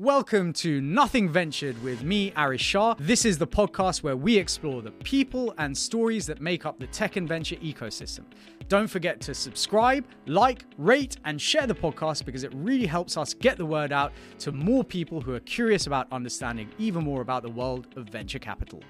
Welcome to Nothing Ventured with me, Arish Shah. This is the podcast where we explore the people and stories that make up the tech and venture ecosystem. Don't forget to subscribe, like, rate, and share the podcast because it really helps us get the word out to more people who are curious about understanding even more about the world of venture capital.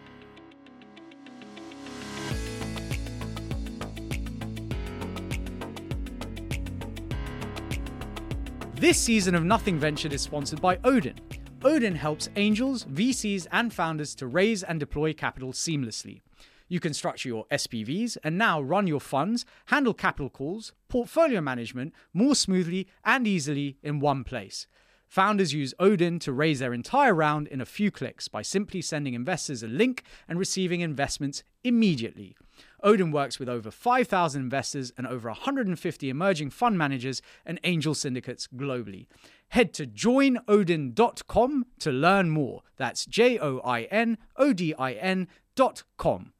This season of Nothing Ventured is sponsored by Odin. Odin helps angels, VCs, and founders to raise and deploy capital seamlessly. You can structure your SPVs and now run your funds, handle capital calls, portfolio management more smoothly and easily in one place. Founders use Odin to raise their entire round in a few clicks by simply sending investors a link and receiving investments immediately. Odin works with over 5,000 investors and over 150 emerging fund managers and angel syndicates globally. Head to joinodin.com to learn more. That's J O I N O D I N.com.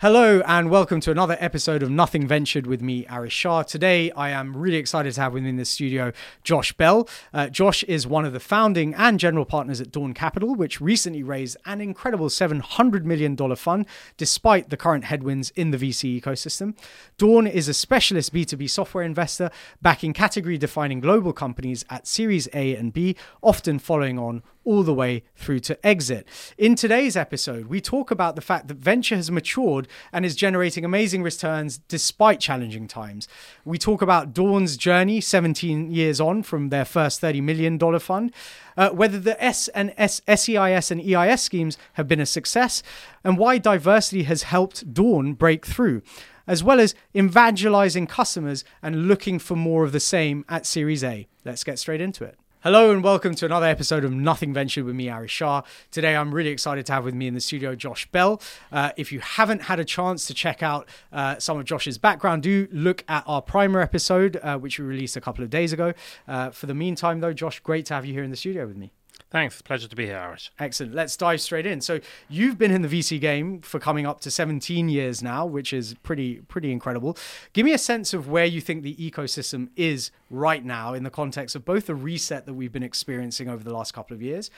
Hello and welcome to another episode of Nothing Ventured with me, Arish Shah. Today, I am really excited to have within the studio Josh Bell. Uh, Josh is one of the founding and general partners at Dawn Capital, which recently raised an incredible $700 million fund despite the current headwinds in the VC ecosystem. Dawn is a specialist B2B software investor backing category defining global companies at Series A and B, often following on all the way through to exit. In today's episode, we talk about the fact that venture has matured and is generating amazing returns despite challenging times. We talk about Dawn's journey 17 years on from their first $30 million fund, uh, whether the S and S, SEIS and EIS schemes have been a success, and why diversity has helped Dawn break through as well as evangelizing customers and looking for more of the same at Series A. Let's get straight into it. Hello and welcome to another episode of Nothing Ventured with me, Arish Shah. Today I'm really excited to have with me in the studio Josh Bell. Uh, if you haven't had a chance to check out uh, some of Josh's background, do look at our primer episode, uh, which we released a couple of days ago. Uh, for the meantime, though, Josh, great to have you here in the studio with me. Thanks. Pleasure to be here, Arish. Excellent. Let's dive straight in. So you've been in the VC game for coming up to 17 years now, which is pretty pretty incredible. Give me a sense of where you think the ecosystem is right now in the context of both the reset that we've been experiencing over the last couple of years,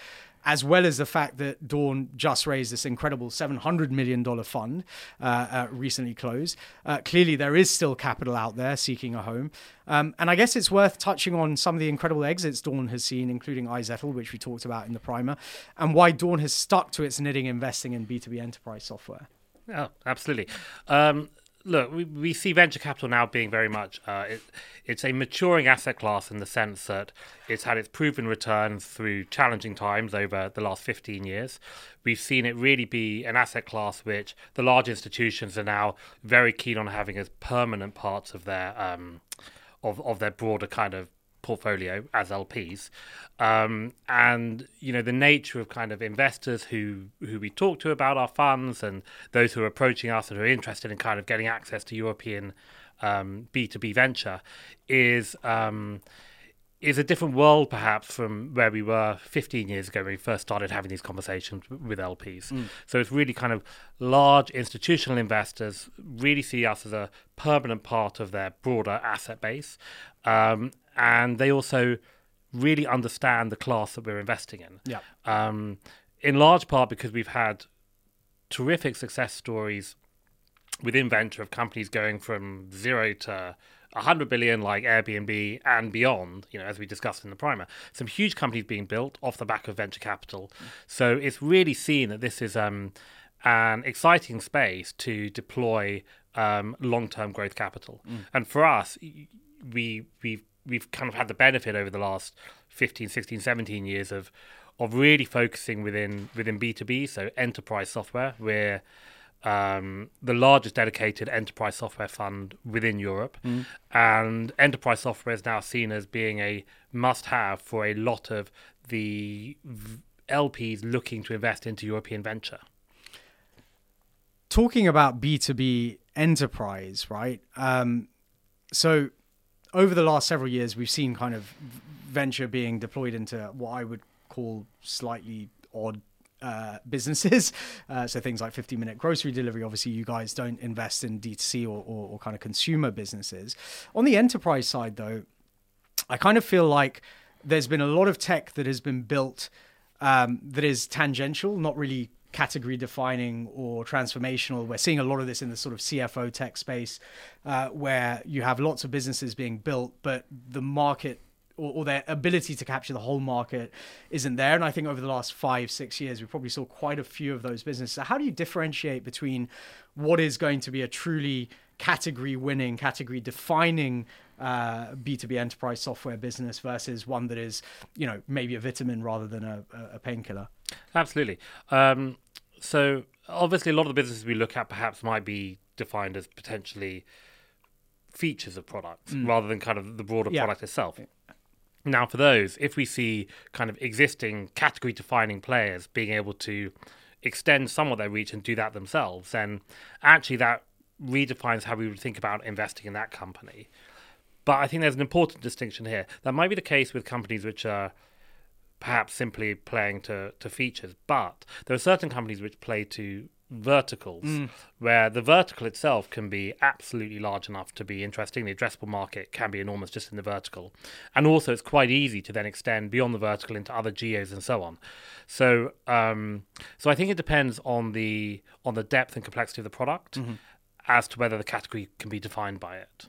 as well as the fact that Dawn just raised this incredible $700 million fund uh, uh, recently closed. Uh, clearly, there is still capital out there seeking a home. Um, and I guess it's worth touching on some of the incredible exits Dawn has seen, including iZettle, which we talked about in the primer, and why Dawn has stuck to its knitting investing in B2B enterprise software. Yeah, absolutely. Um, look, we, we see venture capital now being very much uh, it, it's a maturing asset class in the sense that it's had its proven returns through challenging times over the last 15 years. We've seen it really be an asset class which the large institutions are now very keen on having as permanent parts of their um, of of their broader kind of portfolio as LPs, um, and you know the nature of kind of investors who who we talk to about our funds and those who are approaching us and who are interested in kind of getting access to European um, B two B venture is. Um, is a different world perhaps from where we were 15 years ago when we first started having these conversations with LPs. Mm. So it's really kind of large institutional investors really see us as a permanent part of their broader asset base. Um, and they also really understand the class that we're investing in. Yeah. Um, in large part because we've had terrific success stories within venture of companies going from zero to 100 billion like Airbnb and beyond, you know, as we discussed in the primer. Some huge companies being built off the back of venture capital. So it's really seen that this is um, an exciting space to deploy um, long-term growth capital. Mm. And for us, we we've we've kind of had the benefit over the last 15, 16, 17 years of of really focusing within within B2B, so enterprise software. We're um, the largest dedicated enterprise software fund within Europe, mm. and enterprise software is now seen as being a must-have for a lot of the LPs looking to invest into European venture. Talking about B2B enterprise, right? Um, so over the last several years, we've seen kind of venture being deployed into what I would call slightly odd uh, businesses. Uh, so things like 50 minute grocery delivery. Obviously, you guys don't invest in D2C or, or, or kind of consumer businesses. On the enterprise side, though, I kind of feel like there's been a lot of tech that has been built um, that is tangential, not really category defining or transformational. We're seeing a lot of this in the sort of CFO tech space, uh, where you have lots of businesses being built, but the market or, or, their ability to capture the whole market isn't there. And I think over the last five, six years, we probably saw quite a few of those businesses. So how do you differentiate between what is going to be a truly category winning, category defining uh, B2B enterprise software business versus one that is, you know, maybe a vitamin rather than a, a painkiller? Absolutely. Um, so obviously, a lot of the businesses we look at perhaps might be defined as potentially features of products mm. rather than kind of the broader yeah. product itself. Now, for those, if we see kind of existing category defining players being able to extend some of their reach and do that themselves, then actually that redefines how we would think about investing in that company. But I think there's an important distinction here. That might be the case with companies which are perhaps simply playing to, to features, but there are certain companies which play to verticals mm. where the vertical itself can be absolutely large enough to be interesting. The addressable market can be enormous just in the vertical. And also, it's quite easy to then extend beyond the vertical into other geos and so on. So, um, so I think it depends on the on the depth and complexity of the product mm-hmm. as to whether the category can be defined by it.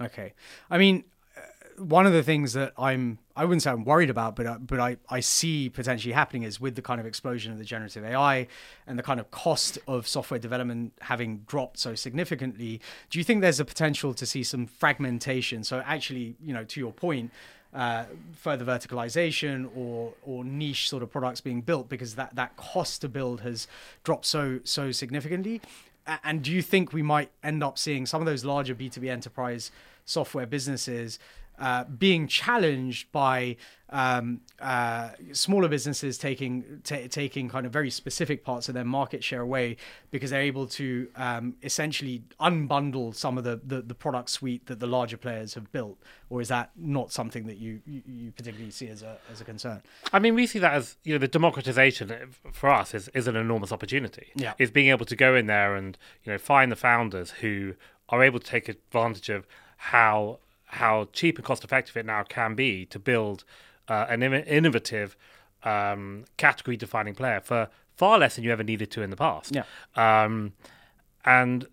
Okay. I mean, one of the things that I'm I wouldn't say I'm worried about, but uh, but I, I see potentially happening is with the kind of explosion of the generative AI and the kind of cost of software development having dropped so significantly. Do you think there's a potential to see some fragmentation? So actually, you know, to your point, uh, further verticalization or or niche sort of products being built because that that cost to build has dropped so so significantly. And do you think we might end up seeing some of those larger B2B enterprise software businesses uh, being challenged by um, uh, smaller businesses taking t- taking kind of very specific parts of their market share away because they're able to um, essentially unbundle some of the, the, the product suite that the larger players have built, or is that not something that you, you, you particularly see as a as a concern? I mean, we see that as you know the democratization for us is, is an enormous opportunity. Yeah, is being able to go in there and you know find the founders who are able to take advantage of how how cheap and cost effective it now can be to build uh, an innovative um, category defining player for far less than you ever needed to in the past. Yeah. Um, and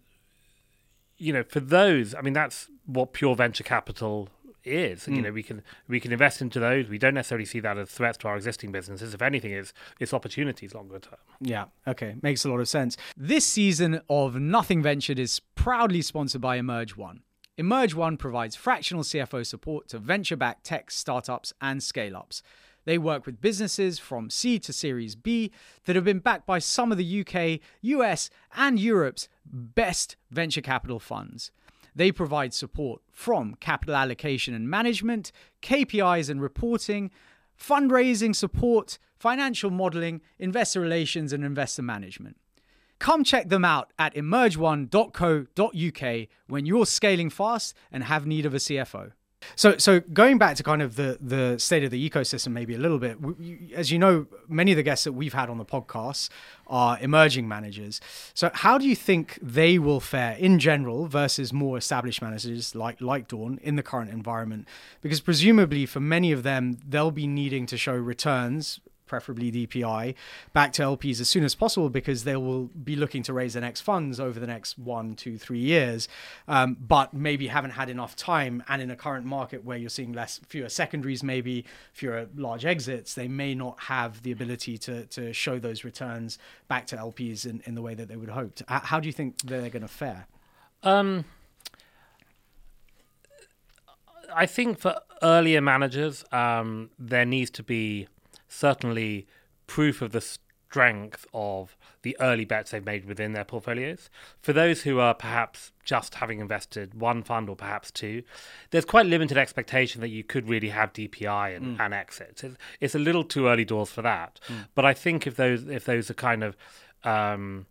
you know, for those, I mean, that's what pure venture capital is. Mm. You know, we can we can invest into those. We don't necessarily see that as threats to our existing businesses. If anything, is it's opportunities longer term. Yeah. Okay. Makes a lot of sense. This season of Nothing Ventured is proudly sponsored by Emerge One. Emerge One provides fractional CFO support to venture backed tech startups and scale ups. They work with businesses from C to Series B that have been backed by some of the UK, US, and Europe's best venture capital funds. They provide support from capital allocation and management, KPIs and reporting, fundraising support, financial modeling, investor relations, and investor management. Come check them out at emergeone.co.uk when you're scaling fast and have need of a CFO. So, so going back to kind of the the state of the ecosystem, maybe a little bit. As you know, many of the guests that we've had on the podcast are emerging managers. So, how do you think they will fare in general versus more established managers like like Dawn in the current environment? Because presumably, for many of them, they'll be needing to show returns preferably DPI, back to LPs as soon as possible because they will be looking to raise their next funds over the next one, two, three years, um, but maybe haven't had enough time. And in a current market where you're seeing less, fewer secondaries, maybe fewer large exits, they may not have the ability to to show those returns back to LPs in, in the way that they would hope. How do you think they're going to fare? Um, I think for earlier managers, um, there needs to be certainly proof of the strength of the early bets they've made within their portfolios. For those who are perhaps just having invested one fund or perhaps two, there's quite limited expectation that you could really have DPI and, mm. and exits. It's, it's, a little too early doors for that. Mm. But I think if those if those are kind of um,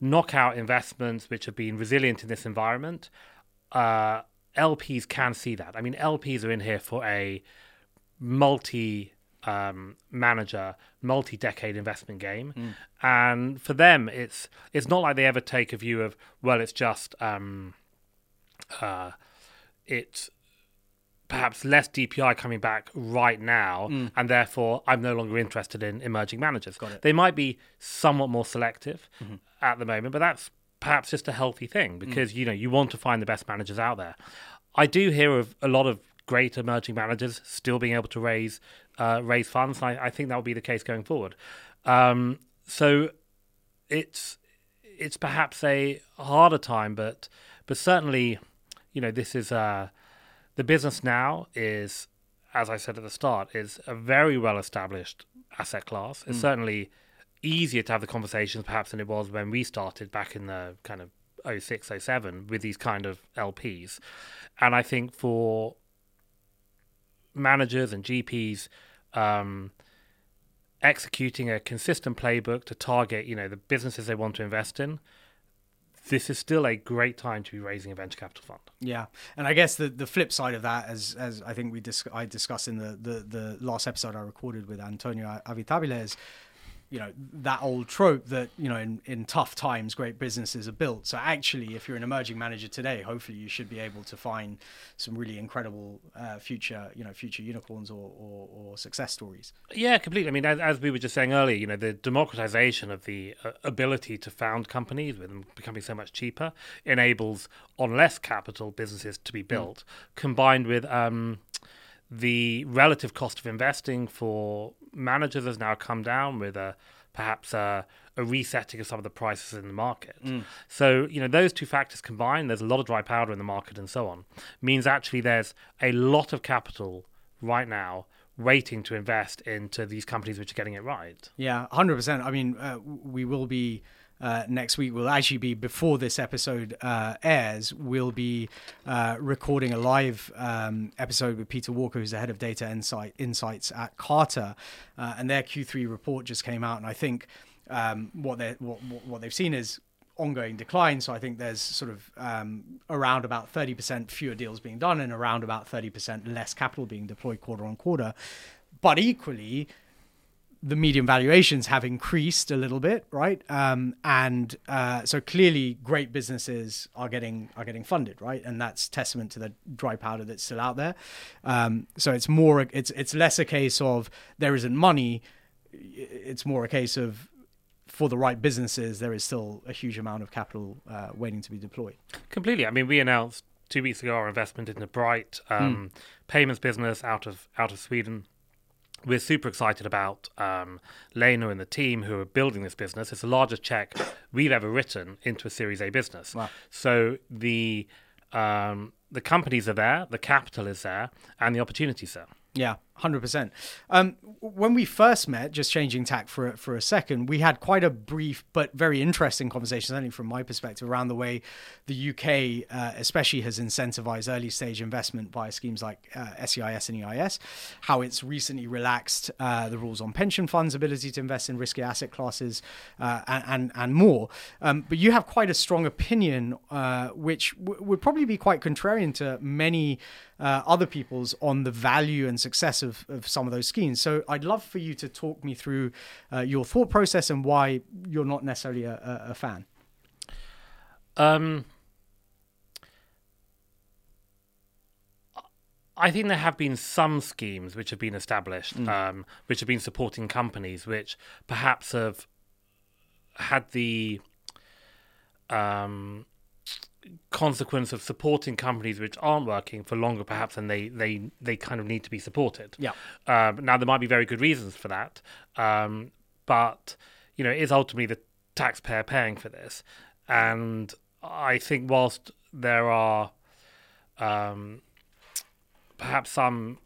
knockout investments which have been resilient in this environment, uh, LPs can see that. I mean, LPs are in here for a multi um, manager multi-decade investment game, mm. and for them, it's it's not like they ever take a view of well, it's just um, uh, it's perhaps less DPI coming back right now, and therefore I'm no longer interested in emerging managers. They might be somewhat more selective at the moment, but that's perhaps just a healthy thing because you know you want to find the best managers out there. I do hear of a lot of great emerging managers still being able to raise uh, raise funds, and I, I think that will be the case going forward. Um, so it's it's perhaps a harder time, but but certainly, you know, this is uh, the business now is, as I said at the start, is a very well established asset class. It's certainly easier to have the conversations perhaps than it was when we started back in the kind of 06, 07 with these kind of LPs. And I think for managers and GPs, um, executing a consistent playbook to target, you know, the businesses they want to invest in, this is still a great time to be raising a venture capital fund. Yeah, and I guess the, the flip side of that, as as I think we dis- I discussed in the, the the last episode I recorded with Antonio Avitabile, is you know that old trope that you know in, in tough times great businesses are built. So actually, if you're an emerging manager today, hopefully you should be able to find some really incredible uh, future you know future unicorns or, or, or success stories. Yeah, completely. I mean, as, as we were just saying earlier, you know, the democratization of the uh, ability to found companies with them becoming so much cheaper enables on less capital businesses to be built, combined with um, the relative cost of investing for managers has now come down with a perhaps a, a resetting of some of the prices in the market. So you know those two factors combined, there's a lot of dry powder in the market and so on, means actually there's a lot of capital right now waiting to invest into these companies which are getting it right. Yeah, hundred percent. I mean, uh, we will be uh, next week. Will actually be before this episode uh, airs. We'll be uh, recording a live um, episode with Peter Walker, who's the head of data insight insights at Carta, uh, and their Q3 report just came out, and I think um, what they what, what they've seen is ongoing decline. So I think there's sort of um, around about 30% fewer deals being done and around about 30% less capital being deployed quarter on quarter. But equally, the median valuations have increased a little bit, right? Um, and uh, so clearly, great businesses are getting are getting funded, right? And that's testament to the dry powder that's still out there. Um, so it's more it's it's less a case of there isn't money. It's more a case of for the right businesses, there is still a huge amount of capital uh, waiting to be deployed. Completely. I mean, we announced two weeks ago our investment in the Brite um, payments business out of out of Sweden. We're super excited about um, Lena and the team who are building this business. It's the largest check we've ever written into a Series A business. Wow. So the um, the companies are there, the capital is there, and the opportunities there. Yeah, hundred percent. Um, when we first met, just changing tack for for a second, we had quite a brief but very interesting conversation, certainly from my perspective, around the way the UK, uh, especially, has incentivized early stage investment via schemes like uh, SEIS and EIS. How it's recently relaxed uh, the rules on pension funds' ability to invest in risky asset classes, uh, and, and and more. Um, but you have quite a strong opinion, uh, which w- would probably be quite contrarian to many uh, other people's on the value and success of, of some of those schemes. So I'd love for you to talk me through uh, your thought process and why you're not necessarily a, a, a fan. Um, I think there have been some schemes which have been established, um, which have been supporting companies which perhaps have had the um, consequence of supporting companies which aren't working for longer, perhaps, than they they they kind of need to be supported. Yeah. Um, now there might be very good reasons for that, um, but you know, it is ultimately the taxpayer paying for this, and I think whilst there are um, perhaps some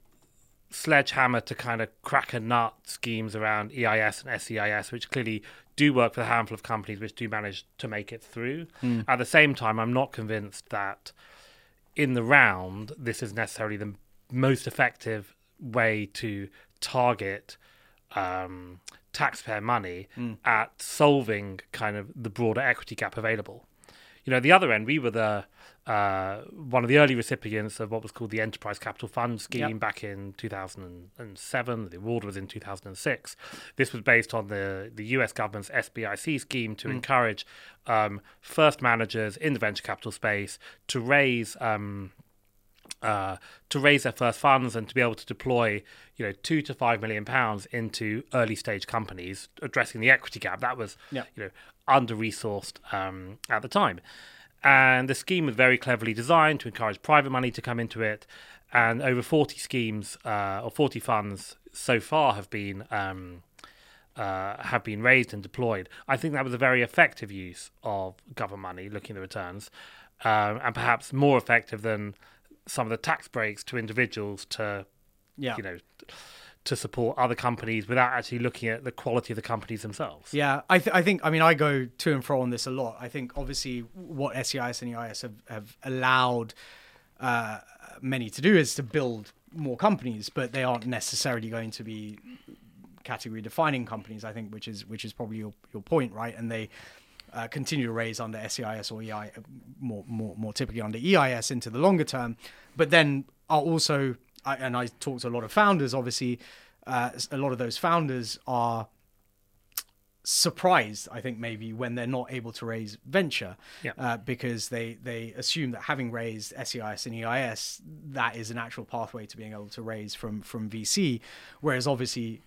sledgehammer to kind of crack a nut schemes around EIS and SEIS, which clearly do work for a handful of companies which do manage to make it through. At the same time, I'm not convinced that in the round this is necessarily the most effective way to target um, taxpayer money at solving kind of the broader equity gap available. You know, the other end, we were the uh, one of the early recipients of what was called the Enterprise Capital Fund scheme Yep. back in 2007. The award was in 2006. This was based on the, the US government's SBIC scheme to encourage um, first managers in the venture capital space to raise um, uh, to raise their first funds and to be able to deploy, you know, two to five million pounds into early stage companies, addressing the equity gap that was, you know, under resourced um, at the time. And the scheme was very cleverly designed to encourage private money to come into it. And over 40 schemes uh, or 40 funds so far have been um, uh, have been raised and deployed. I think that was a very effective use of government money, looking at the returns, um, and perhaps more effective than some of the tax breaks to individuals to, Yeah. you know, to support other companies without actually looking at the quality of the companies themselves. Yeah, I, th- I think, I mean, I go to and fro on this a lot. I think obviously what SEIS and EIS have, have allowed uh, many to do is to build more companies, but they aren't necessarily going to be category defining companies, I think, which is which is probably your, your point, right? And they uh, continue to raise under SEIS or EI, more, more, more typically under EIS into the longer term, but then are also, I, and I talk to a lot of founders, obviously, uh, a lot of those founders are surprised i think maybe when they're not able to raise venture Yeah. uh, because they they assume that having raised seis and eis that is an actual pathway to being able to raise from from vc whereas obviously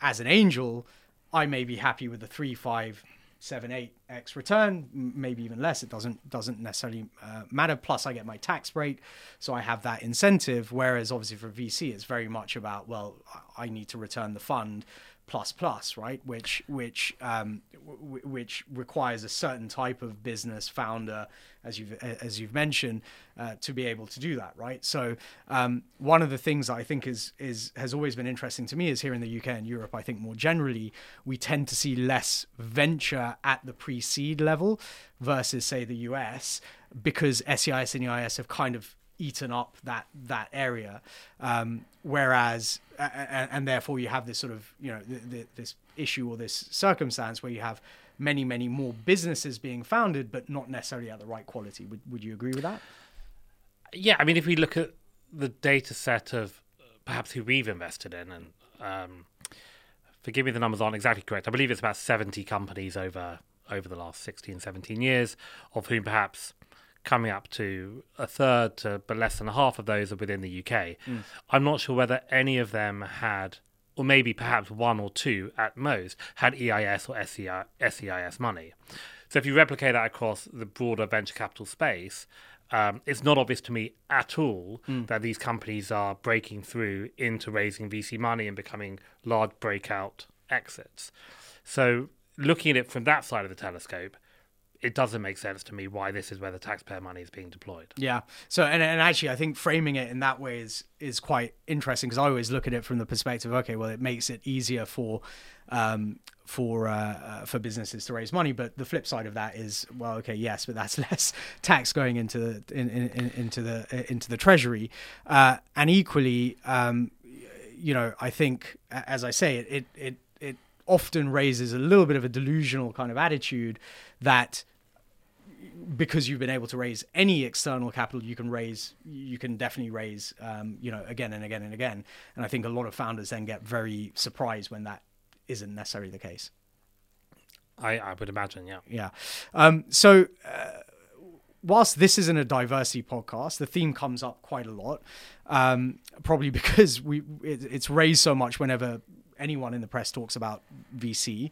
as an angel i may be happy with the three five seven eight x return maybe even less. It doesn't doesn't necessarily uh, matter. Plus i get my tax break so i have that incentive. Whereas obviously for vc it's very much about well i I need to return the fund plus plus right? Which which um w- which requires a certain type of business founder as you've as you've mentioned uh, to be able to do that right? So um one of the things that i think is is has always been interesting to me is here in the uk and europe i think more generally we tend to see less venture at the pre-seed level versus say the us because seis and eis have kind of eaten up that that area. Um, whereas a- a- and therefore you have this sort of you know th- th- this issue or this circumstance where you have many many more businesses being founded but not necessarily at the right quality. Would, would you agree with that? Yeah, I mean, if we look at the data set of uh, perhaps who we've invested in, and um, forgive me, the numbers aren't exactly correct. I believe it's about 70 companies over over the last 16, 17 years, of whom perhaps coming up to a third to but less than half of those are within the UK. I'm not sure whether any of them had, or maybe perhaps one or two at most, had EIS or SEI, SEIS money. So if you replicate that across the broader venture capital space, um, it's not obvious to me at all that these companies are breaking through into raising VC money and becoming large breakout exits. So looking at it from that side of the telescope, it doesn't make sense to me why this is where the taxpayer money is being deployed. Yeah. So and, and actually I think framing it in that way is is quite interesting because I always look at it from the perspective okay well it makes it easier for um for uh, uh, for businesses to raise money but the flip side of that is well okay yes but that's less tax going into the in, in, in, into the into the treasury uh, and equally um you know I think as I say it it it, it often raises a little bit of a delusional kind of attitude that because you've been able to raise any external capital you can raise you can definitely raise um, you know again and again and again. And i think a lot of founders then get very surprised when that isn't necessarily the case. I, I would imagine, yeah. yeah. Um, so uh, whilst this isn't a diversity podcast the theme comes up quite a lot um, probably because we it, it's raised so much whenever anyone in the press talks about vc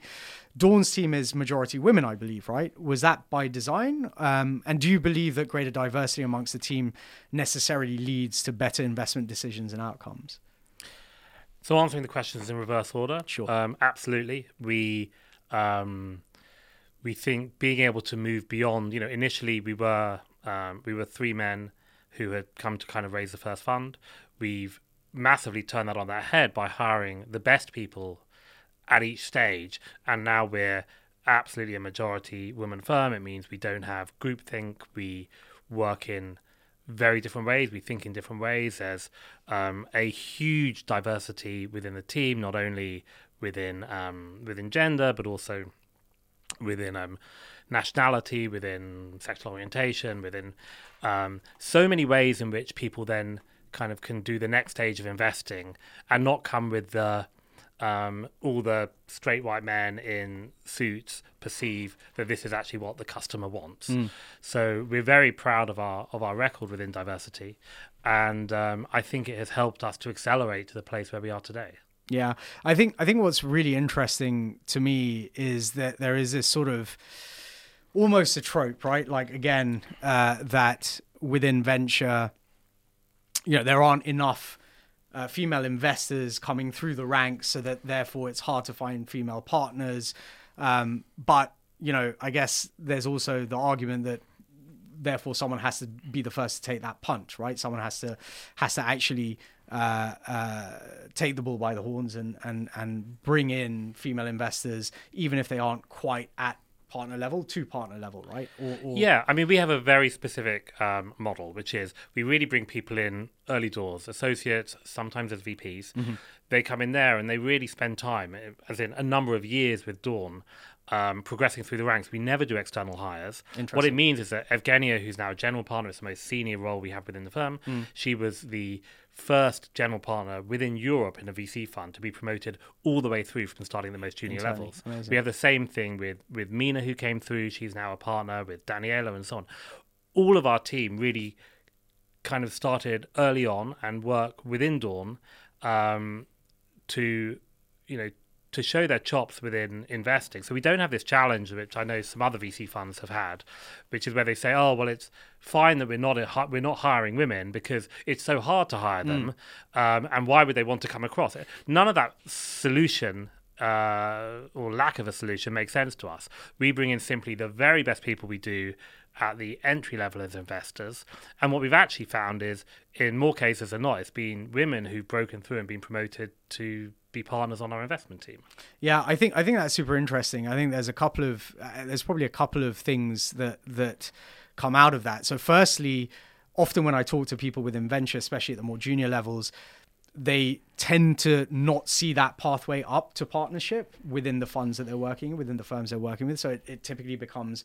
dawn's team is majority women i believe right was that by design um, and do you believe that greater diversity amongst the team necessarily leads to better investment decisions and outcomes So answering the questions in reverse order, Sure. um, absolutely. We um, we think being able to move beyond. You know, initially we were um, we were three men who had come to kind of raise the first fund. We've massively turned that on their head by hiring the best people at each stage, and now we're absolutely a majority woman firm. It means we don't have groupthink. We work in very different ways. We think in different ways. There's um, a huge diversity within the team, not only within um, within gender, but also within um, nationality, within sexual orientation, within um, so many ways in which people then kind of can do the next stage of investing and not come with the um, all the straight white men in suits perceive that this is actually what the customer wants. Mm. So we're very proud of our of our record within diversity, and um, I think it has helped us to accelerate to the place where we are today. Yeah, I think I think what's really interesting to me is that there is this sort of almost a trope, right? Like again, uh, that within venture, you know, there aren't enough uh, female investors coming through the ranks, so that therefore it's hard to find female partners. Um, but you know, I guess there's also the argument that therefore someone has to be the first to take that punch, right? Someone has to has to actually uh, uh, take the bull by the horns and and and bring in female investors, even if they aren't quite at partner level to partner level, right? Or, or... Yeah, I mean, we have a very specific um, model, which is we really bring people in early doors, associates, sometimes as VPs. Mm-hmm. They come in there and they really spend time, as in a number of years with Dawn, um, progressing through the ranks. We never do external hires. What it means is that Evgenia, who's now a general partner, it's the most senior role we have within the firm. Mm. She was the first general partner within Europe in a VC fund to be promoted all the way through from starting the most junior Entirely. levels. Amazing. We have the same thing with with Mina who came through. She's now a partner with Daniela and so on. All of our team really kind of started early on and work within Dawn um, to you know to show their chops within investing. So we don't have this challenge, which I know some other VC funds have had, which is where they say, "Oh, well, it's fine that we're not a, we're not hiring women because it's so hard to hire them, mm. um, and why would they want to come across it?" None of that solution uh, or lack of a solution makes sense to us. We bring in simply the very best people we do at the entry level as investors. And what we've actually found is, in more cases than not, it's been women who've broken through and been promoted to be partners on our investment team. Yeah, I think I think that's super interesting. I think there's a couple of uh, there's probably a couple of things that that come out of that. So, firstly, often when I talk to people within venture, especially at the more junior levels, they tend to not see that pathway up to partnership within the funds that they're working within the firms they're working with. So it, it typically becomes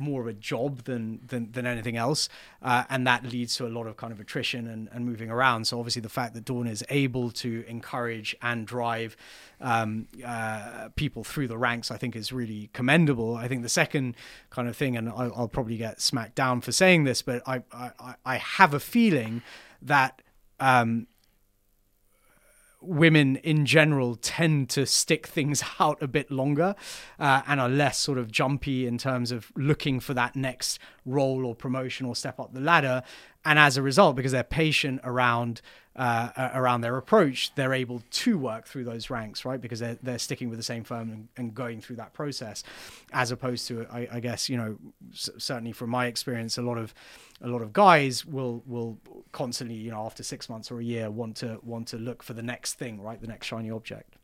more of a job than than, than anything else, uh, and that leads to a lot of kind of attrition and, and moving around. So obviously, the fact that Dawn is able to encourage and drive um, uh, people through the ranks, I think, is really commendable. I think the second kind of thing, and I'll, I'll probably get smacked down for saying this, but I I, I have a feeling that. Um, women in general tend to stick things out a bit longer uh, and are less sort of jumpy in terms of looking for that next role or promotion or step up the ladder. And as a result, because they're patient around uh, around their approach, they're able to work through those ranks, right? Because they're they're sticking with the same firm and, and going through that process, as opposed to, I, I guess, you know, c- certainly from my experience, a lot of a lot of guys will will constantly, you know, after six months or a year, want to want to look for the next thing, right? The next shiny object.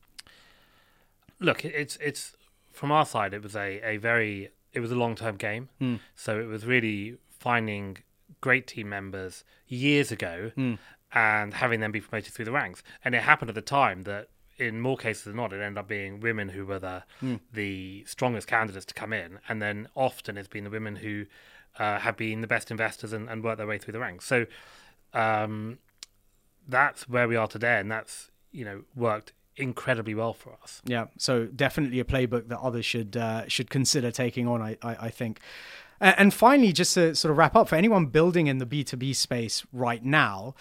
Look, it's it's from our side, it was a a very it was a long term game, mm. so it was really finding great team members years ago mm and having them be promoted through the ranks. And it happened at the time that in more cases than not, it ended up being women who were the mm. the strongest candidates to come in, and then often it's been the women who uh, have been the best investors and, and worked their way through the ranks. So um, that's where we are today, and that's you know worked incredibly well for us. Yeah, so definitely a playbook that others should uh, should consider taking on. I I, I think. And finally, just to sort of wrap up, for anyone building in the B2B space right now,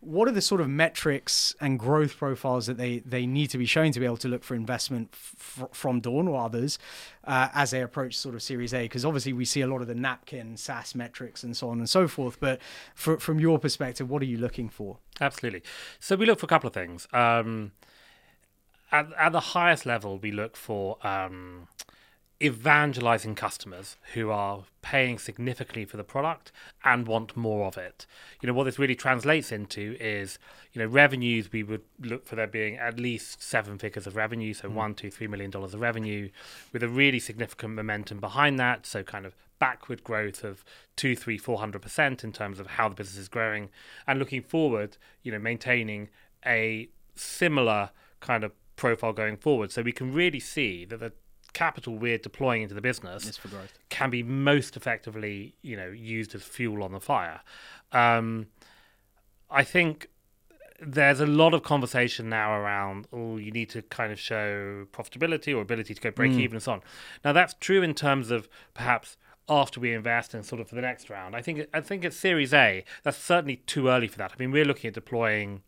what are the sort of metrics and growth profiles that they, they need to be showing to be able to look for investment f- from Dawn or others uh, as they approach sort of Series A? Because obviously we see a lot of the napkin SaaS metrics and so on and so forth. But for, from your perspective, what are you looking for? Absolutely. So we look for a couple of things. Um, at, at the highest level, we look for um, evangelizing customers who are paying significantly for the product and want more of it. You know, what this really translates into is, you know, revenues, we would look for there being at least seven figures of revenue, so mm. one, two, three million dollars of revenue, with a really significant momentum behind that. So kind of backward growth of two, three, four hundred percent in terms of how the business is growing. And looking forward, you know, maintaining a similar kind of profile going forward. So we can really see that the capital we're deploying into the business can be most effectively, you know, used as fuel on the fire. Um, I think there's a lot of conversation now around oh you need to kind of show profitability or ability to go break even and so on. Now that's true in terms of perhaps after we invest and sort of for the next round. I think i think it's series a that's certainly too early for that. I mean we're looking at deploying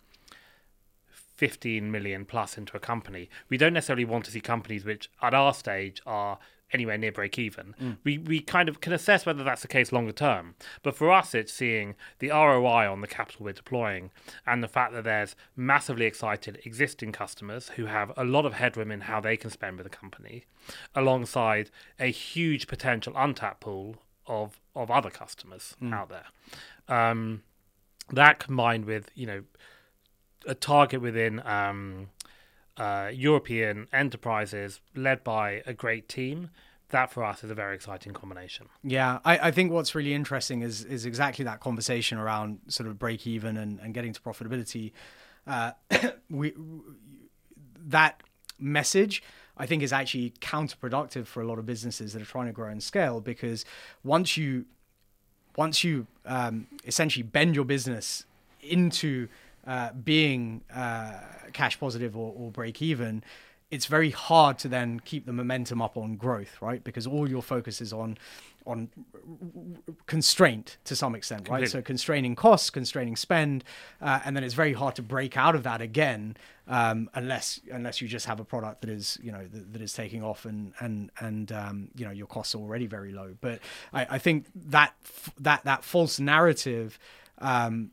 15 million plus into a company we don't necessarily want to see companies which at our stage are anywhere near break even. Mm. We we kind of can assess whether that's the case longer term. But for us, it's seeing the ROI on the capital we're deploying and the fact that there's massively excited existing customers who have a lot of headroom in how they can spend with the company, alongside a huge potential untapped pool of of other customers mm. out there. Um, that combined with you know a target within um, uh, European enterprises led by a great team. That for us is a very exciting combination. Yeah, I, I think what's really interesting is is exactly that conversation around sort of break even and, and getting to profitability. Uh, we that message I think is actually counterproductive for a lot of businesses that are trying to grow and scale because once you once you um, essentially bend your business into uh, being uh, cash positive or, or break even, it's very hard to then keep the momentum up on growth, right? Because all your focus is on on constraint to some extent, right? Completely. So constraining costs, constraining spend, uh, and then it's very hard to break out of that again um, unless unless you just have a product that is you know that, that is taking off and and and um, you know your costs are already very low. But I, I think that that that false narrative. Um,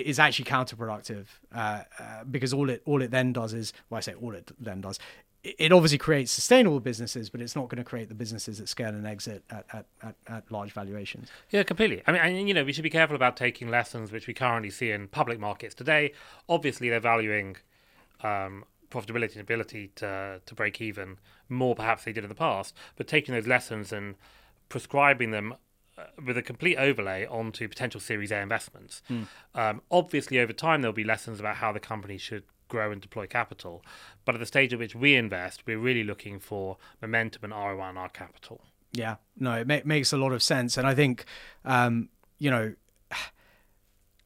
is actually counterproductive uh, uh, because all it all it then does is well I say all it then does it obviously creates sustainable businesses, but it's not going to create the businesses that scale and exit at, at, at, at, large valuations. Yeah, completely. I mean, and, you know, we should be careful about taking lessons which we currently see in public markets today. Obviously, they're valuing um, profitability and ability to to break even more, perhaps they did in the past. But taking those lessons and prescribing them with a complete overlay onto potential Series A investments. Mm. Um, obviously, over time, there'll be lessons about how the company should grow and deploy capital. But at the stage at which we invest, we're really looking for momentum and ROI on our capital. Yeah, no, it ma- makes a lot of sense. And I think, um, you know,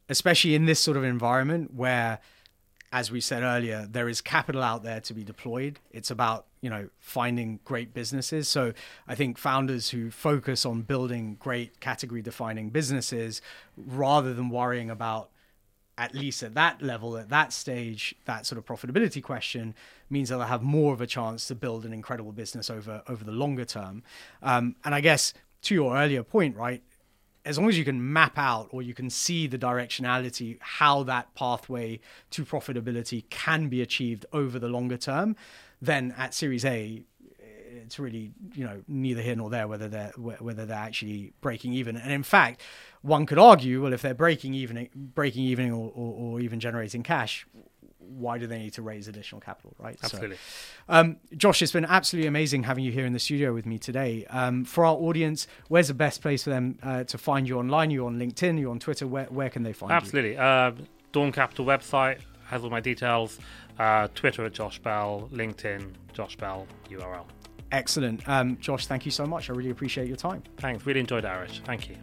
especially in this sort of environment where as we said earlier, there is capital out there to be deployed. It's about you know finding great businesses. So I think founders who focus on building great category defining businesses rather than worrying about at least at that level, at that stage, that sort of profitability question means that they'll have more of a chance to build an incredible business over over the longer term. Um, and I guess to your earlier point, right, as long as you can map out or you can see the directionality, how that pathway to profitability can be achieved over the longer term, then at Series A, it's really you know neither here nor there whether they're whether they're actually breaking even. And in fact, one could argue, well, if they're breaking even, breaking even, or, or, or even generating cash, why do they need to raise additional capital, right? Absolutely. So, um, Josh, it's been absolutely amazing having you here in the studio with me today. Um, for our audience, where's the best place for them uh, to find you online? You're on LinkedIn, you're on Twitter. Where, where can they find absolutely. you? Absolutely. Uh, Dawn Capital website has all my details. Uh, Twitter at Josh Bell, LinkedIn, Josh Bell URL. Excellent. Um, Josh, thank you so much. I really appreciate your time. Thanks. Really enjoyed Arish. Thank you.